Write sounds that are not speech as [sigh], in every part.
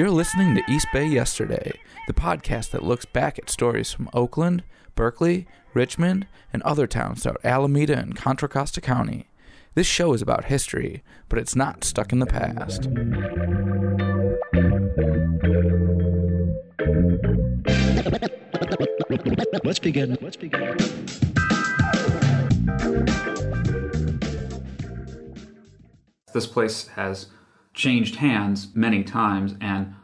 You're listening to East Bay Yesterday, the podcast that looks back at stories from Oakland, Berkeley, Richmond, and other towns throughout Alameda and Contra Costa County. This show is about history, but it's not stuck in the past. Let's begin. Let's begin. This place has changed hands many times, and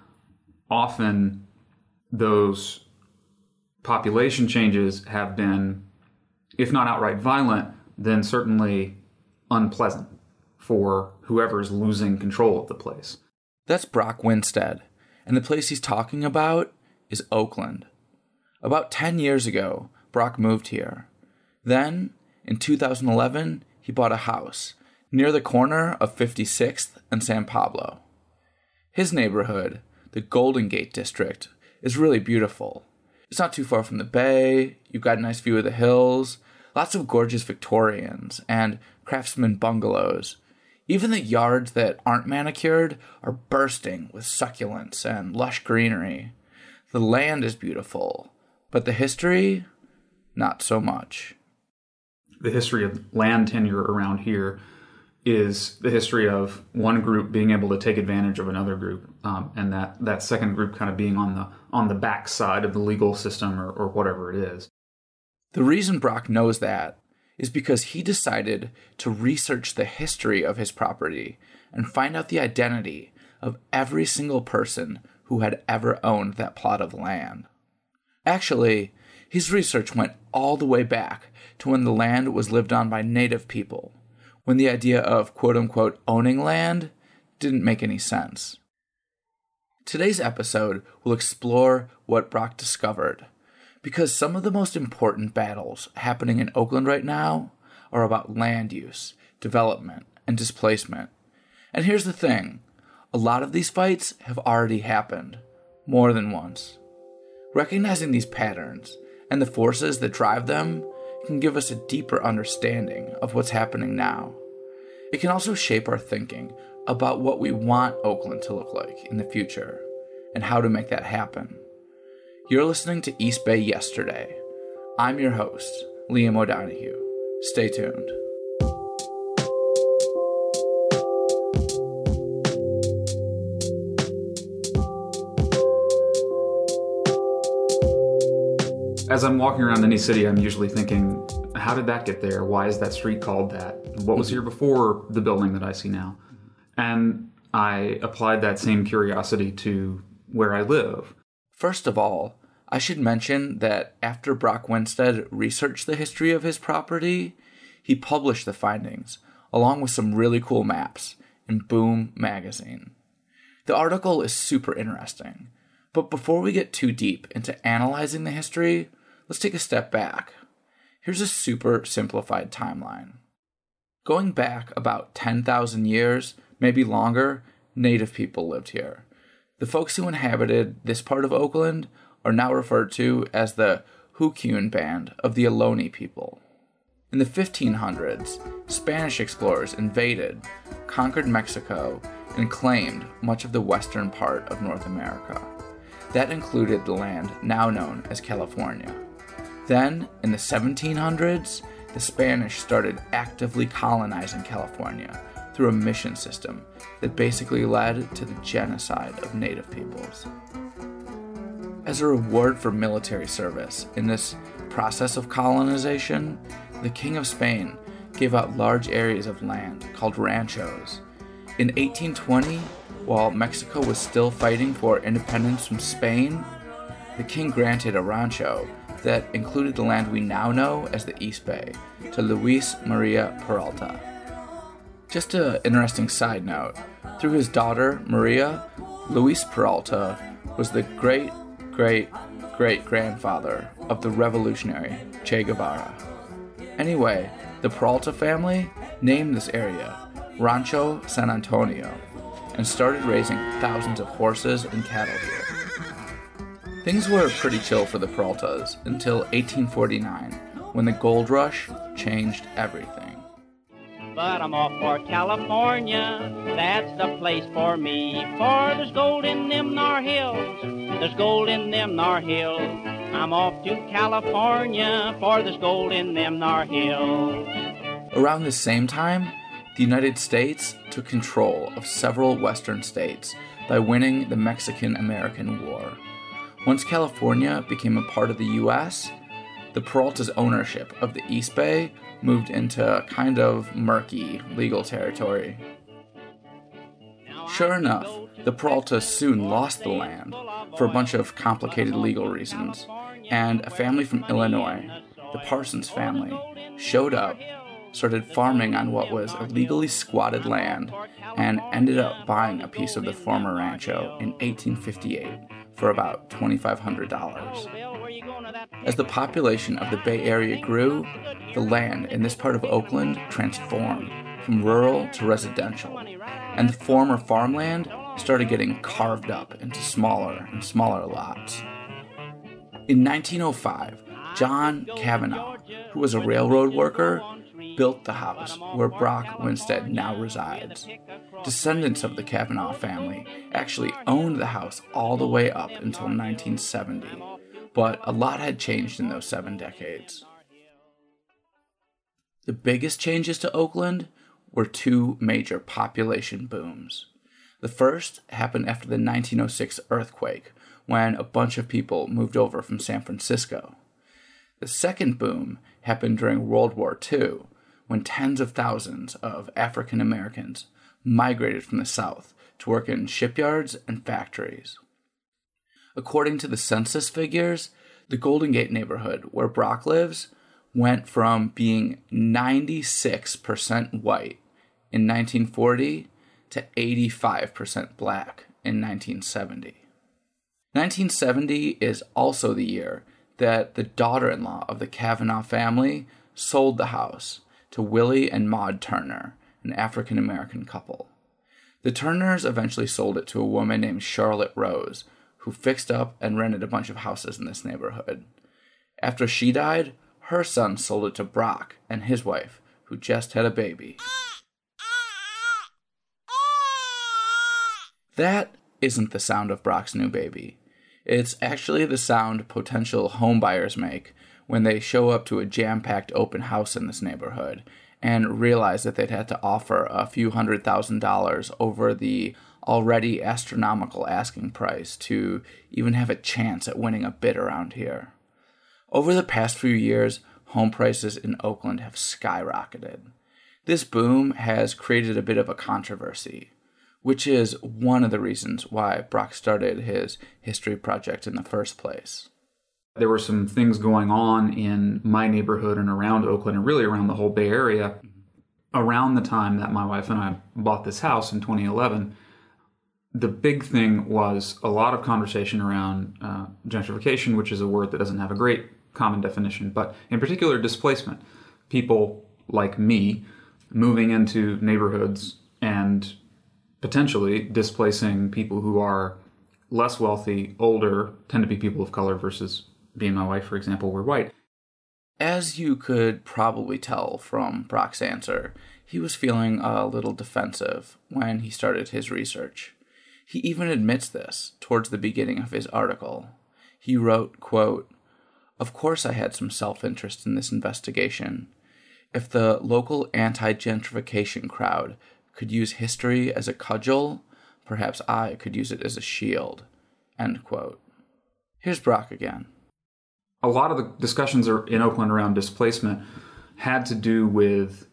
often those population changes have been, if not outright violent, then certainly unpleasant for whoever's losing control of the place. That's Brock Winstead, and the place he's talking about is Oakland. About 10 years ago, Brock moved here. Then, in 2011, he bought a house near the corner of 56th and San Pablo. His neighborhood, the Golden Gate District, is really beautiful. It's not too far from the bay, you've got a nice view of the hills, lots of gorgeous Victorians and craftsman bungalows. Even the yards that aren't manicured are bursting with succulents and lush greenery. The land is beautiful, but the history, not so much. The history of land tenure around here is the history of one group being able to take advantage of another group, um, and that, that second group kind of being on the on the back side of the legal system or, or whatever it is. The reason Brock knows that is because he decided to research the history of his property and find out the identity of every single person who had ever owned that plot of land. Actually, his research went all the way back to when the land was lived on by native people, when the idea of quote unquote owning land didn't make any sense. Today's episode will explore what Brock discovered, because some of the most important battles happening in Oakland right now are about land use, development, and displacement. And here's the thing a lot of these fights have already happened, more than once. Recognizing these patterns and the forces that drive them can give us a deeper understanding of what's happening now. It can also shape our thinking about what we want Oakland to look like in the future and how to make that happen. You're listening to East Bay Yesterday. I'm your host, Liam O'Donoghue. Stay tuned. As I'm walking around any city, I'm usually thinking, how did that get there? Why is that street called that? What was here mm-hmm. before the building that I see now? Mm-hmm. And I applied that same curiosity to where I live. First of all, I should mention that after Brock Winstead researched the history of his property, he published the findings, along with some really cool maps, in Boom magazine. The article is super interesting, but before we get too deep into analyzing the history, let's take a step back. Here's a super simplified timeline. Going back about 10,000 years, maybe longer, native people lived here. The folks who inhabited this part of Oakland are now referred to as the Huchiun band of the Ohlone people. In the 1500s, Spanish explorers invaded, conquered Mexico, and claimed much of the western part of North America. That included the land now known as California. Then, in the 1700s, the Spanish started actively colonizing California through a mission system that basically led to the genocide of native peoples. As a reward for military service in this process of colonization, the King of Spain gave out large areas of land called ranchos. In 1820, while Mexico was still fighting for independence from Spain, the king granted a rancho that included the land we now know as the East Bay to Luis Maria Peralta. Just an interesting side note through his daughter, Maria, Luis Peralta was the great, great, great grandfather of the revolutionary Che Guevara. Anyway, the Peralta family named this area Rancho San Antonio and started raising thousands of horses and cattle here. Things were pretty chill for the Peraltas until 1849, when the gold rush changed everything. but I'm off for California. That's the place for me. For there's gold in them Nar hills. There's gold in them Nar hills. I'm off to California, for there's gold in them Nar hills. Around the same time, the United States took control of several western states by winning the Mexican American War. Once California became a part of the US, the Peralta's ownership of the East Bay moved into kind of murky legal territory. Sure enough, the Peraltas soon lost the land for a bunch of complicated legal reasons, and a family from Illinois, the Parsons family, showed up, started farming on what was illegally squatted land, and ended up buying a piece of the former rancho in 1858 for about $2,500. As the population of the Bay Area grew, the land in this part of Oakland transformed from rural to residential, and the former farmland started getting carved up into smaller and smaller lots. In 1905, John Cavanaugh, who was a railroad worker, built the house where Brock Winstead now resides. Descendants of the Cavanaugh family actually owned the house all the way up until 1970, but a lot had changed in those seven decades. The biggest changes to Oakland were two major population booms. The first happened after the 1906 earthquake, when a bunch of people moved over from San Francisco. The second boom happened during World War II, when tens of thousands of African Americans migrated from the South to work in shipyards and factories. According to the census figures, the Golden Gate neighborhood where Brock lives went from being 96% white in 1940 to 85% black in 1970. 1970 is also the year that the daughter in law of the Cavanaugh family sold the house to Willie and Maud Turner, an African American couple. The Turners eventually sold it to a woman named Charlotte Rose, who fixed up and rented a bunch of houses in this neighborhood. After she died, her son sold it to Brock and his wife, who just had a baby. That isn't the sound of Brock's new baby. It's actually the sound potential homebuyers make when they show up to a jam packed open house in this neighborhood and realize that they'd had to offer a few hundred thousand dollars over the already astronomical asking price to even have a chance at winning a bid around here. Over the past few years, home prices in Oakland have skyrocketed. This boom has created a bit of a controversy, which is one of the reasons why Brock started his history project in the first place. There were some things going on in my neighborhood and around Oakland and really around the whole Bay Area around the time that my wife and I bought this house in 2011. The big thing was a lot of conversation around uh, gentrification, which is a word that doesn't have a great common definition, but in particular, displacement. People like me moving into neighborhoods and potentially displacing people who are less wealthy, older, tend to be people of color versus being my wife, for example, were white. As you could probably tell from Brock's answer, he was feeling a little defensive when he started his research. He even admits this towards the beginning of his article. He wrote, quote, Of course I had some self-interest in this investigation. If the local anti-gentrification crowd could use history as a cudgel, perhaps I could use it as a shield. End quote. Here's Brock again a lot of the discussions in Oakland around displacement had to do with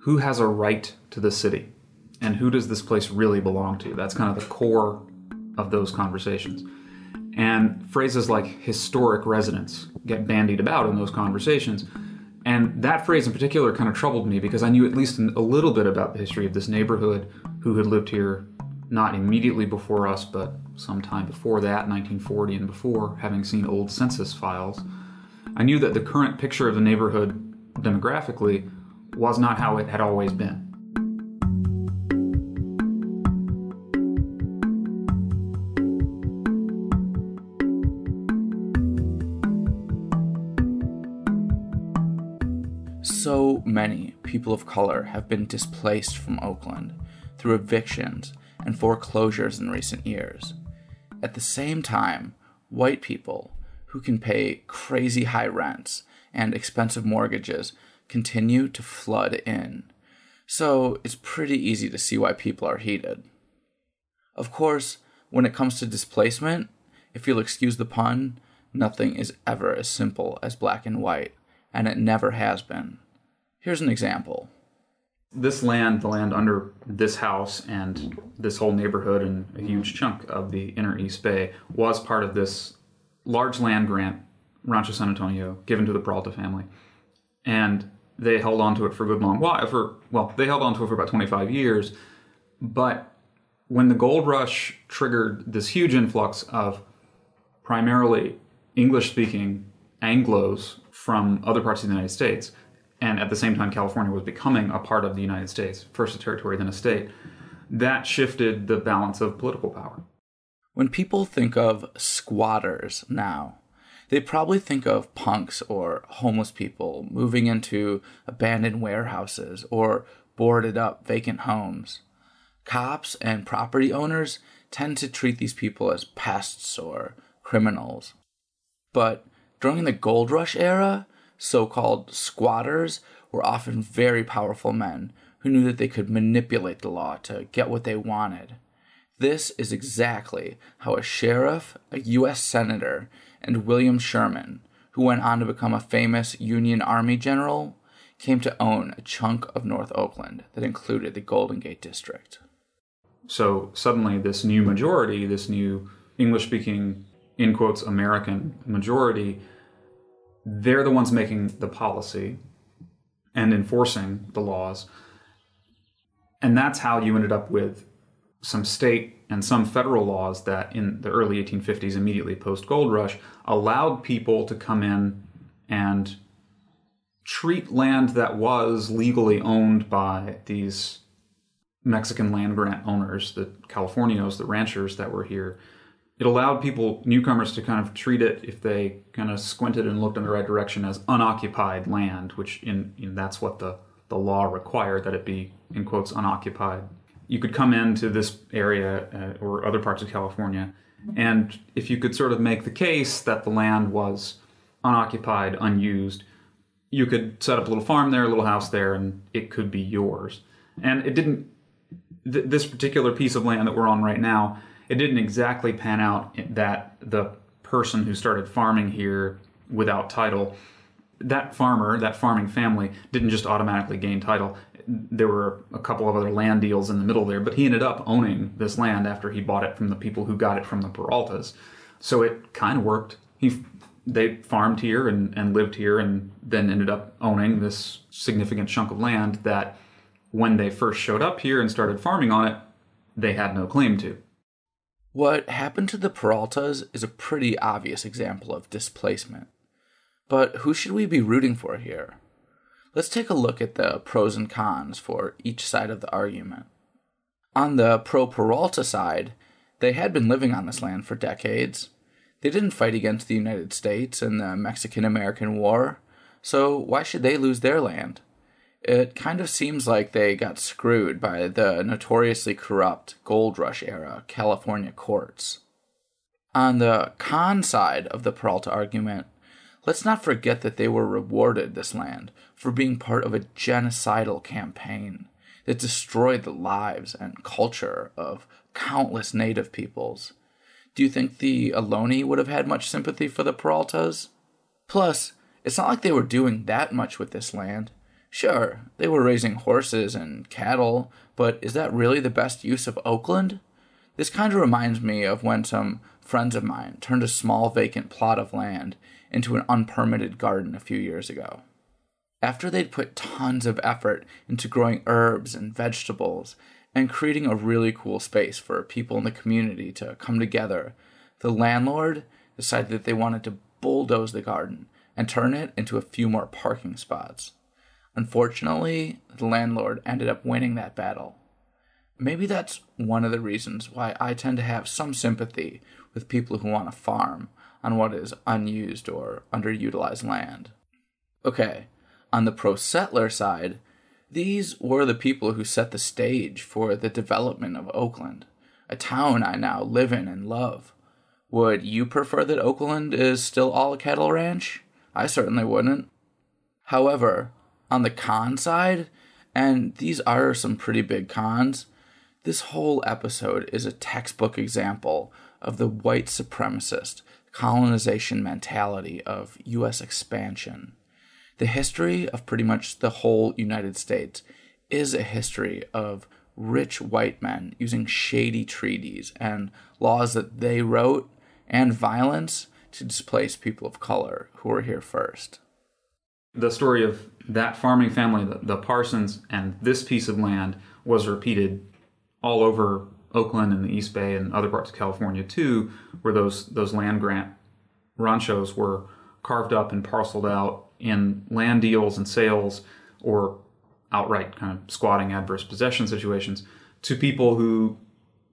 who has a right to the city and who does this place really belong to. That's kind of the core of those conversations. And phrases like historic residence get bandied about in those conversations. And that phrase in particular kind of troubled me because I knew at least a little bit about the history of this neighborhood, who had lived here not immediately before us, but sometime before that, 1940 and before, having seen old census files, I knew that the current picture of the neighborhood demographically was not how it had always been. So many people of color have been displaced from Oakland through evictions and foreclosures in recent years. At the same time, white people who can pay crazy high rents and expensive mortgages continue to flood in. So it's pretty easy to see why people are heated. Of course, when it comes to displacement, if you'll excuse the pun, nothing is ever as simple as black and white, and it never has been. Here's an example. This land, the land under this house and this whole neighborhood and a huge chunk of the inner East Bay was part of this large land grant, Rancho San Antonio, given to the Peralta family. And they held on to it for a good long while. For well, they held on to it for about 25 years. But when the gold rush triggered this huge influx of primarily English speaking Anglos from other parts of the United States, and at the same time California was becoming a part of the United States, first a territory, then a state, that shifted the balance of political power. When people think of squatters now, they probably think of punks or homeless people moving into abandoned warehouses or boarded up vacant homes. Cops and property owners tend to treat these people as pests or criminals. But during the gold rush era, so called squatters were often very powerful men who knew that they could manipulate the law to get what they wanted. This is exactly how a sheriff, a U.S. Senator, and William Sherman, who went on to become a famous Union Army general, came to own a chunk of North Oakland that included the Golden Gate District. So suddenly, this new majority, this new English speaking, in quotes, American majority, they're the ones making the policy and enforcing the laws. And that's how you ended up with some state and some federal laws that in the early 1850s, immediately post gold rush, allowed people to come in and treat land that was legally owned by these Mexican land grant owners, the Californios, the ranchers that were here. It allowed people, newcomers, to kind of treat it, if they kind of squinted and looked in the right direction, as unoccupied land, which in, in that's what the, the law required that it be, in quotes, unoccupied you could come into this area uh, or other parts of California, and if you could sort of make the case that the land was unoccupied, unused, you could set up a little farm there, a little house there, and it could be yours. And it didn't. Th- this particular piece of land that we're on right now, it didn't exactly pan out that the person who started farming here without title that farmer, that farming family, didn't just automatically gain title there were a couple of other land deals in the middle there, but he ended up owning this land after he bought it from the people who got it from the Peraltas. So it kind of worked. He they farmed here and, and lived here and then ended up owning this significant chunk of land that when they first showed up here and started farming on it, they had no claim to. What happened to the Peraltas is a pretty obvious example of displacement. But who should we be rooting for here? Let's take a look at the pros and cons for each side of the argument. On the pro Peralta side, they had been living on this land for decades. They didn't fight against the United States in the Mexican American War, so why should they lose their land? It kind of seems like they got screwed by the notoriously corrupt gold rush era California courts. On the con side of the Peralta argument, Let's not forget that they were rewarded this land for being part of a genocidal campaign that destroyed the lives and culture of countless native peoples. Do you think the Ohlone would have had much sympathy for the Peraltas? Plus, it's not like they were doing that much with this land. Sure, they were raising horses and cattle, but is that really the best use of Oakland? This kind of reminds me of when some friends of mine turned a small vacant plot of land into an unpermitted garden a few years ago. After they'd put tons of effort into growing herbs and vegetables and creating a really cool space for people in the community to come together, the landlord decided that they wanted to bulldoze the garden and turn it into a few more parking spots. Unfortunately, the landlord ended up winning that battle. Maybe that's one of the reasons why I tend to have some sympathy with people who want to farm on what is unused or underutilized land. Okay, On the pro settler side, these were the people who set the stage for the development of Oakland, a town I now live in and love. Would you prefer that Oakland is still all a cattle ranch? I certainly wouldn't. However, on the con side, and these are some pretty big cons, this whole episode is a textbook example of the white supremacist colonization mentality of US expansion. The history of pretty much the whole United States is a history of rich white men using shady treaties and laws that they wrote and violence to displace people of color who were here first. The story of that farming family, the, the Parsons, and this piece of land was repeated all over Oakland and the East Bay and other parts of California too, where those those land grant ranchos were carved up and parceled out in land deals and sales or outright kind of squatting adverse possession situations to people who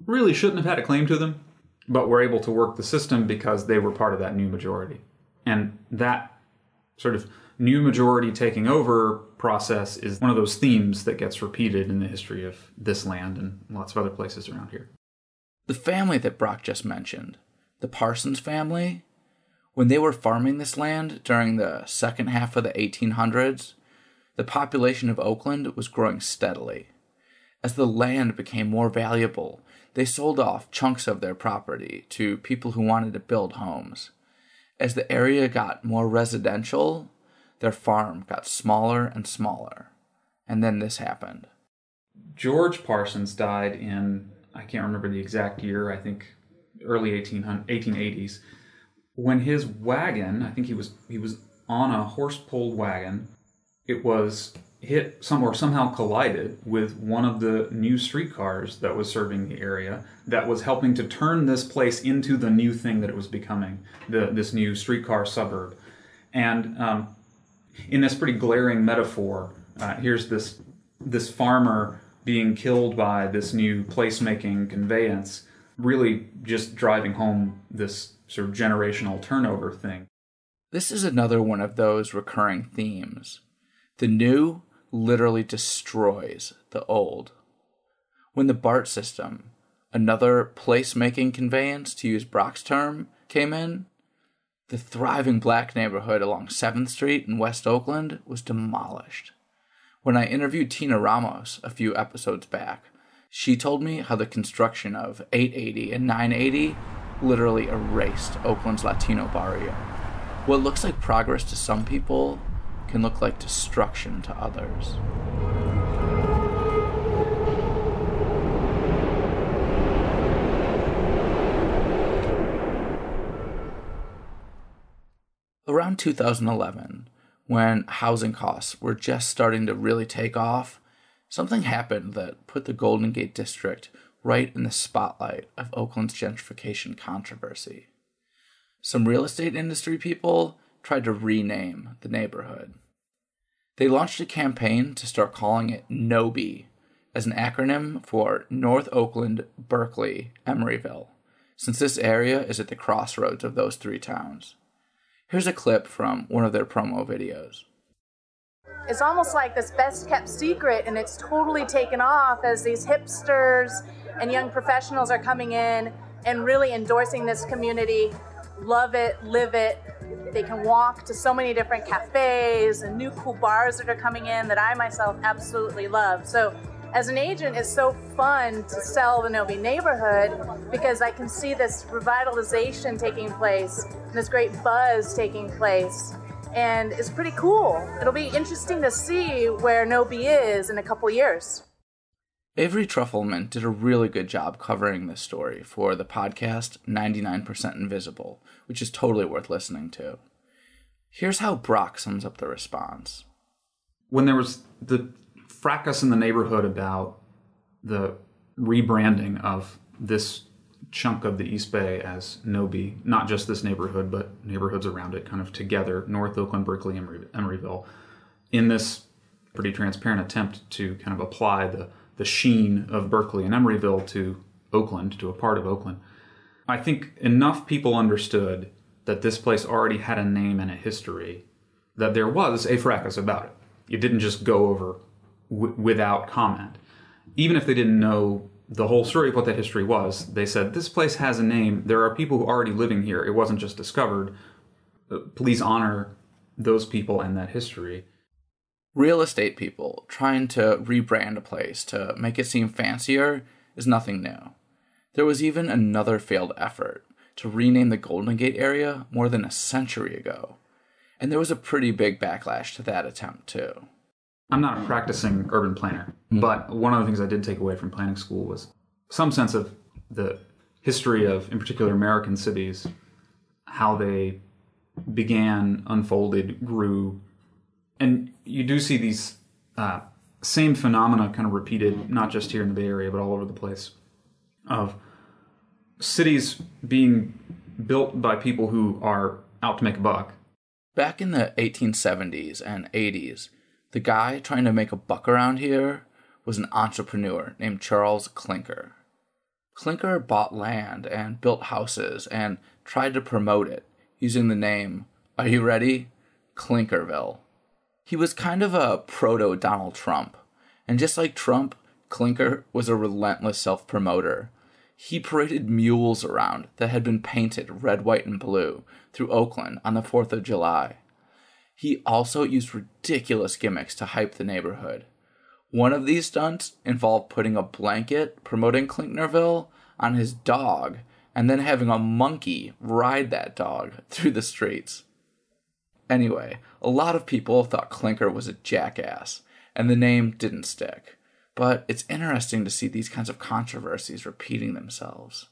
really shouldn't have had a claim to them, but were able to work the system because they were part of that new majority. And that sort of new majority taking over process is one of those themes that gets repeated in the history of this land and lots of other places around here. The family that Brock just mentioned, the Parsons family, when they were farming this land during the second half of the 1800s, the population of Oakland was growing steadily. As the land became more valuable, they sold off chunks of their property to people who wanted to build homes. As the area got more residential, their farm got smaller and smaller. And then this happened. George Parsons died in, I can't remember the exact year, I think early 1880s, when his wagon, I think he was he was on a horse-pulled wagon, it was hit some or somehow collided with one of the new streetcars that was serving the area that was helping to turn this place into the new thing that it was becoming, the this new streetcar suburb. And um, in this pretty glaring metaphor, uh, here's this this farmer being killed by this new placemaking conveyance, really just driving home this sort of generational turnover thing. This is another one of those recurring themes. The new literally destroys the old. When the BART system, another placemaking conveyance to use Brock's term, came in, the thriving black neighborhood along 7th Street in West Oakland was demolished. When I interviewed Tina Ramos a few episodes back, she told me how the construction of 880 and 980 literally erased Oakland's Latino barrio. What looks like progress to some people can look like destruction to others. Around 2011, when housing costs were just starting to really take off, something happened that put the Golden Gate District right in the spotlight of Oakland's gentrification controversy. Some real estate industry people tried to rename the neighborhood. They launched a campaign to start calling it NOBI as an acronym for North Oakland, Berkeley, Emeryville, since this area is at the crossroads of those three towns. Here's a clip from one of their promo videos. It's almost like this best kept secret, and it's totally taken off as these hipsters and young professionals are coming in and really endorsing this community. Love it, live it. They can walk to so many different cafes and new cool bars that are coming in that I myself absolutely love. So as an agent, it's so fun to sell the Nobi neighborhood because I can see this revitalization taking place, and this great buzz taking place, and it's pretty cool. It'll be interesting to see where Nobi is in a couple years. Avery Trufelman did a really good job covering this story for the podcast 99% Invisible, which is totally worth listening to. Here's how Brock sums up the response. When there was the fracas in the neighborhood about the rebranding of this chunk of the East Bay as Nobi, not just this neighborhood, but neighborhoods around it, kind of together, North Oakland, Berkeley, Emery, Emeryville, in this pretty transparent attempt to kind of apply the, the sheen of Berkeley and Emeryville to Oakland, to a part of Oakland. I think enough people understood that this place already had a name and a history, that there was a fracas about it it didn't just go over w- without comment. Even if they didn't know the whole story of what that history was, they said, This place has a name. There are people who are already living here. It wasn't just discovered. Uh, Please honor those people and that history. Real estate people trying to rebrand a place to make it seem fancier is nothing new. There was even another failed effort to rename the Golden Gate area more than a century ago. And there was a pretty big backlash to that attempt, too. I'm not a practicing urban planner, but one of the things I did take away from planning school was some sense of the history of, in particular, American cities, how they began, unfolded, grew. And you do see these uh, same phenomena kind of repeated, not just here in the Bay Area, but all over the place, of cities being built by people who are out to make a buck. Back in the 1870s and 80s, the guy trying to make a buck around here was an entrepreneur named Charles Klinkner. Klinkner bought land and built houses and tried to promote it using the name, are you ready? Klinknerville. He was kind of a proto Donald Trump, and just like Trump, Klinkner was a relentless self promoter. He paraded mules around that had been painted red, white, and blue through Oakland on the 4th of July. He also used ridiculous gimmicks to hype the neighborhood. One of these stunts involved putting a blanket promoting Klinknerville on his dog and then having a monkey ride that dog [laughs] through the streets. Anyway, a lot of people thought Klinkner was a jackass, and the name didn't stick. But it's interesting to see these kinds of controversies repeating themselves.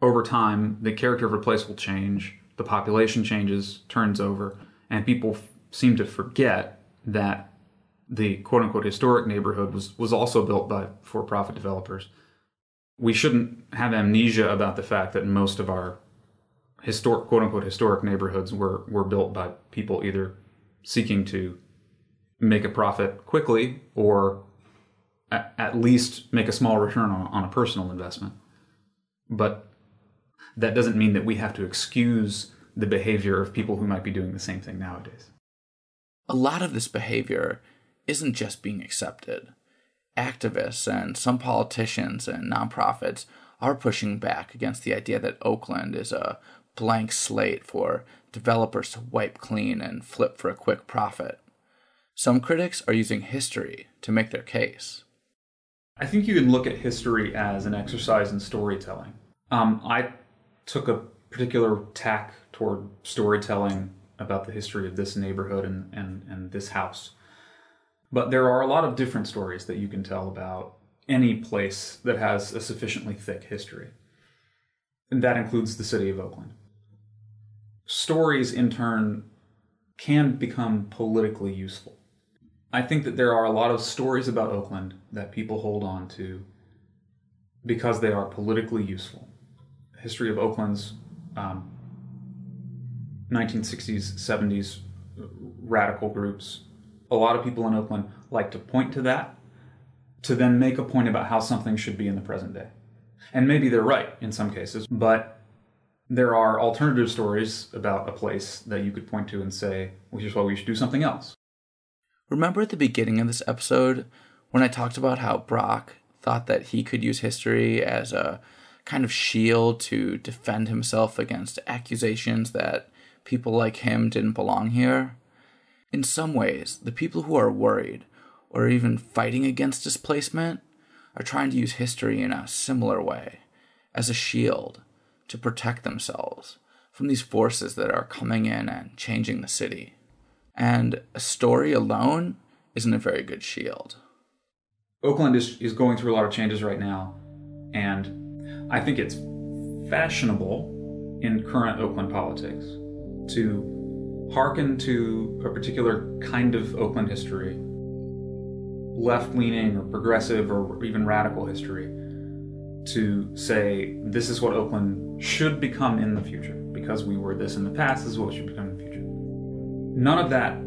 over time, the character of a place will change, the population changes, turns over, and people f- seem to forget that the quote unquote historic neighborhood was, was also built by for profit developers. We shouldn't have amnesia about the fact that most of our historic quote unquote historic neighborhoods were, were built by people either seeking to make a profit quickly or at, at least make a small return on, on a personal investment. But that doesn't mean that we have to excuse the behavior of people who might be doing the same thing nowadays. A lot of this behavior isn't just being accepted. Activists and some politicians and nonprofits are pushing back against the idea that Oakland is a blank slate for developers to wipe clean and flip for a quick profit. Some critics are using history to make their case. I think you can look at history as an exercise in storytelling. Um, I took a particular tack toward storytelling about the history of this neighborhood and, and, and this house. But there are a lot of different stories that you can tell about any place that has a sufficiently thick history. And that includes the city of Oakland. Stories, in turn, can become politically useful. I think that there are a lot of stories about Oakland that people hold on to because they are politically useful. The history of Oakland's um, 1960s, 70s radical groups, a lot of people in Oakland like to point to that to then make a point about how something should be in the present day. And maybe they're right in some cases, but there are alternative stories about a place that you could point to and say, well, here's why we should do something else. Remember at the beginning of this episode when I talked about how Brock thought that he could use history as a kind of shield to defend himself against accusations that people like him didn't belong here? In some ways, the people who are worried or even fighting against displacement are trying to use history in a similar way, as a shield to protect themselves from these forces that are coming in and changing the city. And a story alone isn't a very good shield. Oakland is, is going through a lot of changes right now, and I think it's fashionable in current Oakland politics to hearken to a particular kind of Oakland history, left leaning or progressive or even radical history, to say this is what Oakland should become in the future because we were this in the past, this is what should become in the future. None of that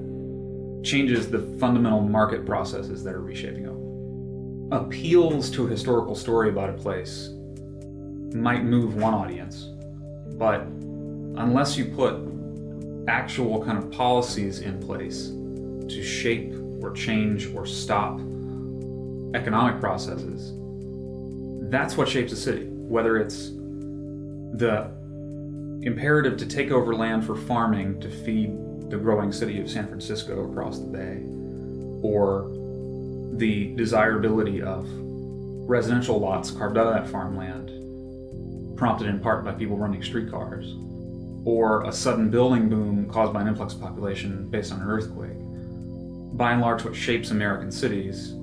changes the fundamental market processes that are reshaping Oakland. Appeals to a historical story about a place might move one audience, but unless you put actual kind of policies in place to shape or change or stop economic processes, that's what shapes a city. Whether it's the imperative to take over land for farming to feed the growing city of San Francisco across the bay, or the desirability of residential lots carved out of that farmland, prompted in part by people running streetcars, or a sudden building boom caused by an influx of population based on an earthquake. By and large, what shapes American cities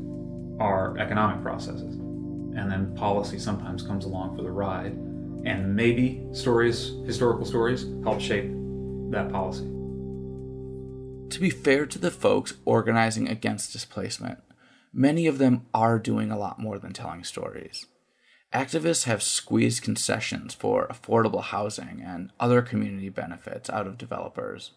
are economic processes. And then policy sometimes comes along for the ride. And maybe stories, historical stories, help shape that policy. To be fair to the folks organizing against displacement, many of them are doing a lot more than telling stories. Activists have squeezed concessions for affordable housing and other community benefits out of developers.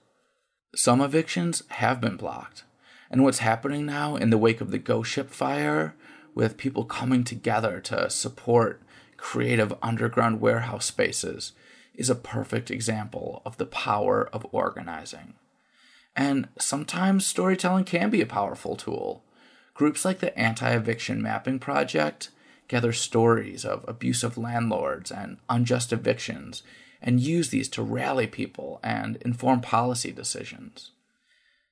Some evictions have been blocked, and what's happening now in the wake of the Ghost Ship fire, with people coming together to support creative underground warehouse spaces, is a perfect example of the power of organizing. And sometimes storytelling can be a powerful tool. Groups like the Anti Eviction Mapping Project gather stories of abusive landlords and unjust evictions and use these to rally people and inform policy decisions.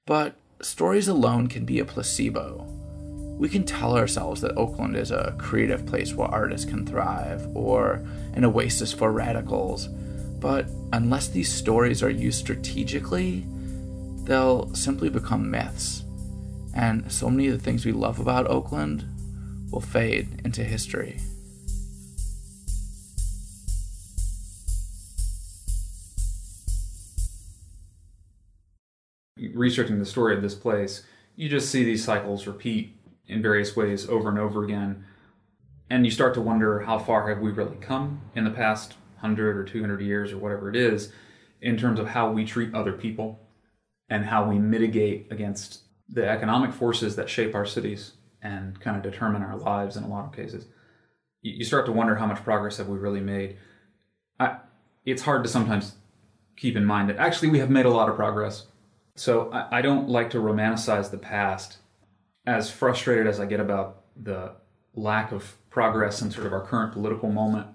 But stories alone can be a placebo. We can tell ourselves that Oakland is a creative place where artists can thrive or an oasis for radicals, but unless these stories are used strategically, they'll simply become myths. And so many of the things we love about Oakland will fade into history. Researching the story of this place, you just see these cycles repeat in various ways over and over again. And you start to wonder how far have we really come in the past 100 or 200 years or whatever it is in terms of how we treat other people and how we mitigate against the economic forces that shape our cities and kind of determine our lives in a lot of cases. You start to wonder how much progress have we really made. I, it's hard to sometimes keep in mind that actually we have made a lot of progress. So I, I don't like to romanticize the past. As frustrated as I get about the lack of progress in sort of our current political moment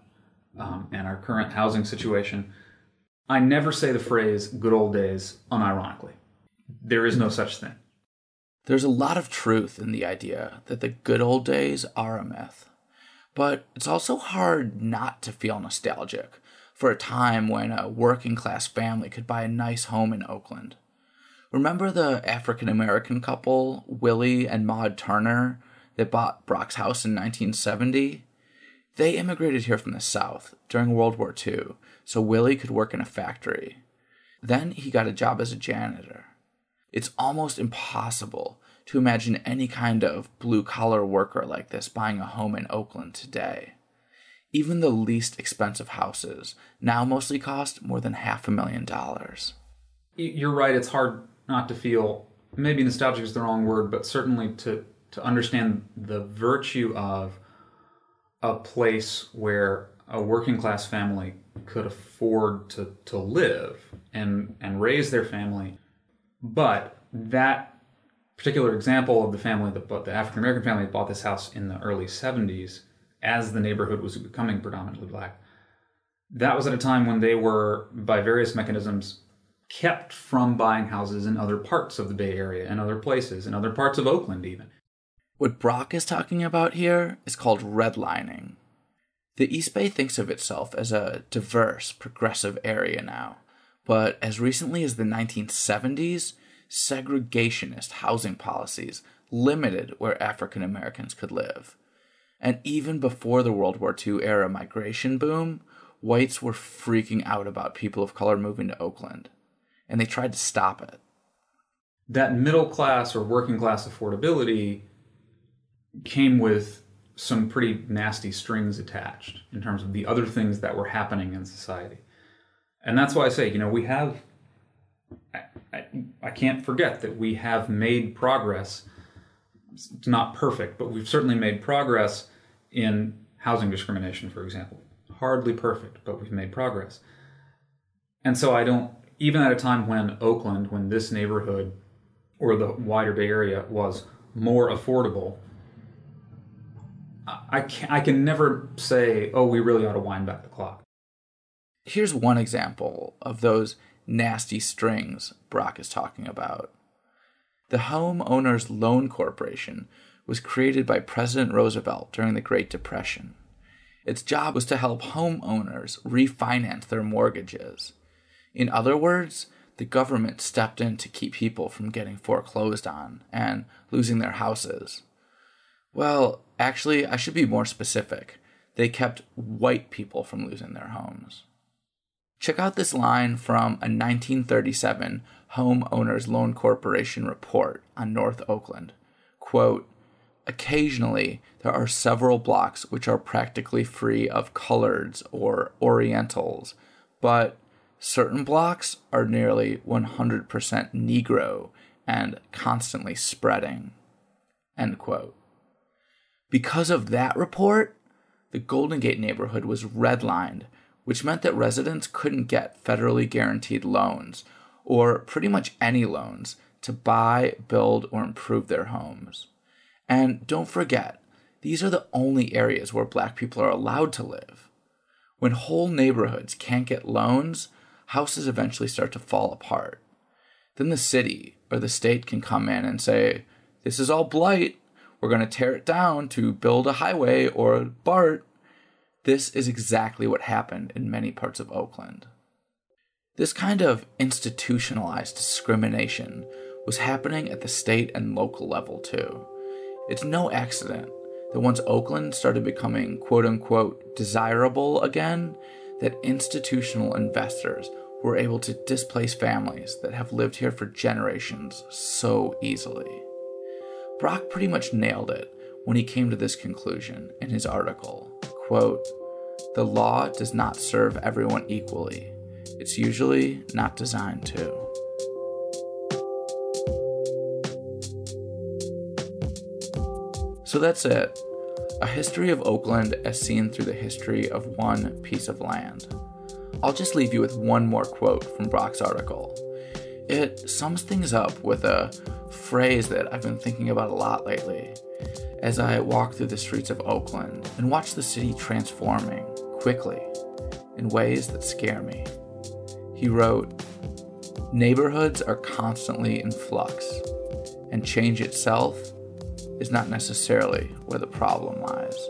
um, and our current housing situation, I never say the phrase good old days unironically. There is no such thing. There's a lot of truth in the idea that the good old days are a myth. But it's also hard not to feel nostalgic for a time when a working class family could buy a nice home in Oakland. Remember the African American couple, Willie and Maud Turner, that bought Brock's house in 1970? They immigrated here from the South during World War II so Willie could work in a factory. Then he got a job as a janitor. It's almost impossible to imagine any kind of blue collar worker like this buying a home in Oakland today. Even the least expensive houses now mostly cost more than half a million dollars. You're right, it's hard not to feel maybe nostalgic is the wrong word, but certainly to, to understand the virtue of a place where a working class family could afford to, to live and, and raise their family but that particular example of the family that bought the African American family bought this house in the early 70s as the neighborhood was becoming predominantly black. That was at a time when they were, by various mechanisms, kept from buying houses in other parts of the Bay Area and other places, in other parts of Oakland, even. What Brock is talking about here is called redlining. The East Bay thinks of itself as a diverse, progressive area now but as recently as the 1970s, segregationist housing policies limited where African Americans could live. And even before the World War II era migration boom, whites were freaking out about people of color moving to Oakland, and they tried to stop it. That middle class or working class affordability came with some pretty nasty strings attached in terms of the other things that were happening in society and that's why I say, you know, we have. I, I, I can't forget that we have made progress. It's not perfect, but we've certainly made progress in housing discrimination, for example. Hardly perfect, but we've made progress. And so I don't, even at a time when Oakland, when this neighborhood or the wider Bay Area was more affordable, I- can, I can never say, oh, we really ought to wind back the clock. Here's one example of those nasty strings Brock is talking about. The Homeowners Loan Corporation was created by President Roosevelt during the Great Depression. Its job was to help homeowners refinance their mortgages. In other words, the government stepped in to keep people from getting foreclosed on and losing their houses. Well, actually, I should be more specific. They kept white people from losing their homes. Check out this line from a 1937 Homeowners Loan Corporation report on North Oakland. Quote, Occasionally, there are several blocks which are practically free of coloreds or orientals, but certain blocks are nearly 100% Negro and constantly spreading. End quote. Because of that report, the Golden Gate neighborhood was redlined, which meant that residents couldn't get federally guaranteed loans, or pretty much any loans, to buy, build, or improve their homes. And don't forget, these are the only areas where black people are allowed to live. When whole neighborhoods can't get loans, houses eventually start to fall apart. Then the city or the state can come in and say, This is all blight. We're going to tear it down to build a highway or a BART. This is exactly what happened in many parts of Oakland. This kind of institutionalized discrimination was happening at the state and local level too. It's no accident that once Oakland started becoming quote unquote desirable again, that institutional investors were able to displace families that have lived here for generations so easily. Brock pretty much nailed it when he came to this conclusion in his article. Quote, the law does not serve everyone equally. It's usually not designed to. So that's it. A history of Oakland as seen through the history of one piece of land. I'll just leave you with one more quote from Brock's article. It sums things up with a phrase that I've been thinking about a lot lately as I walk through the streets of Oakland and watch the city transforming quickly in ways that scare me. He wrote, Neighborhoods are constantly in flux, and change itself is not necessarily where the problem lies.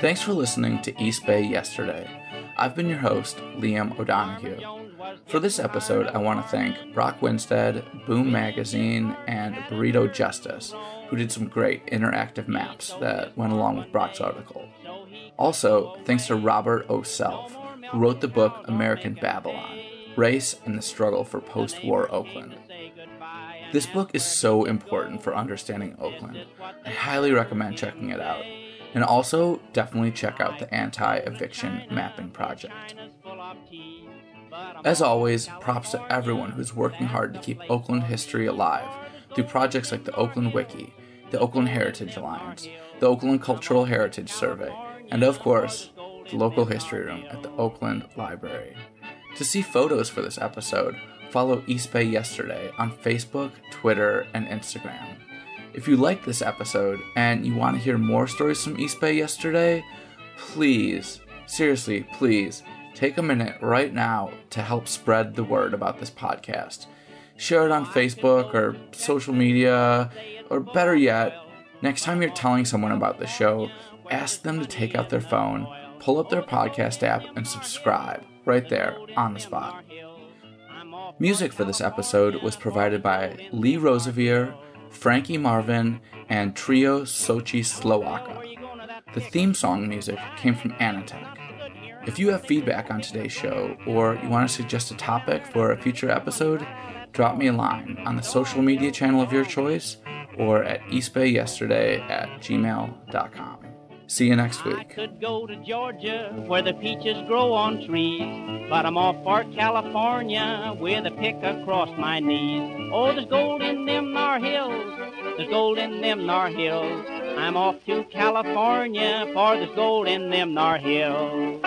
Thanks for listening to East Bay Yesterday. I've been your host, Liam O'Donoghue. For this episode, I want to thank Brock Winstead, Boom Magazine, and Burrito Justice, who did some great interactive maps that went along with Brock's article. Also, thanks to Robert O. Self, who wrote the book American Babylon Race and the Struggle for Post War Oakland. This book is so important for understanding Oakland. I highly recommend checking it out. And also, definitely check out the Anti Eviction Mapping Project. As always, props to everyone who's working hard to keep Oakland history alive through projects like the Oakland Wiki, the Oakland Heritage Alliance, the Oakland Cultural Heritage Survey, and of course, the local history room at the Oakland Library. To see photos for this episode, follow East Bay Yesterday on Facebook, Twitter, and Instagram. If you like this episode and you want to hear more stories from East Bay Yesterday, please, seriously, please, take a minute right now to help spread the word about this podcast. Share it on Facebook or social media, or better yet, next time you're telling someone about the show, ask them to take out their phone, pull up their podcast app, and subscribe right there on the spot. Music for this episode was provided by Lee Rosevere, Frankie Marvin, and Trio Sochi Slovaka. The theme song music came from Anatech. If you have feedback on today's show or you want to suggest a topic for a future episode, drop me a line on the social media channel of your choice or at eastbayyesterday at gmail.com. See you next I week. could go to Georgia where the peaches grow on trees, but I'm off for California with a pick across my knees. Oh, there's gold in them nar hills, there's gold in them nar hills. I'm off to California for there's gold in them Nar Hills.